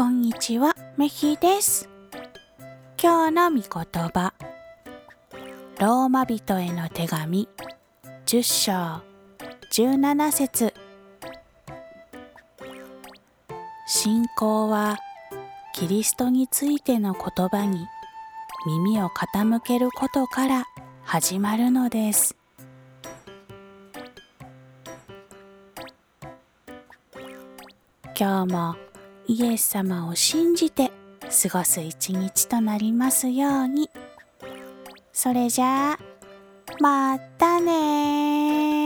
こんにちは、めひです。今日の御言葉、ローマ人への手紙、10章、17節信仰は、キリストについての言葉に耳を傾けることから始まるのです。今日もイエス様を信じて過ごす一日となりますように。それじゃあ、またね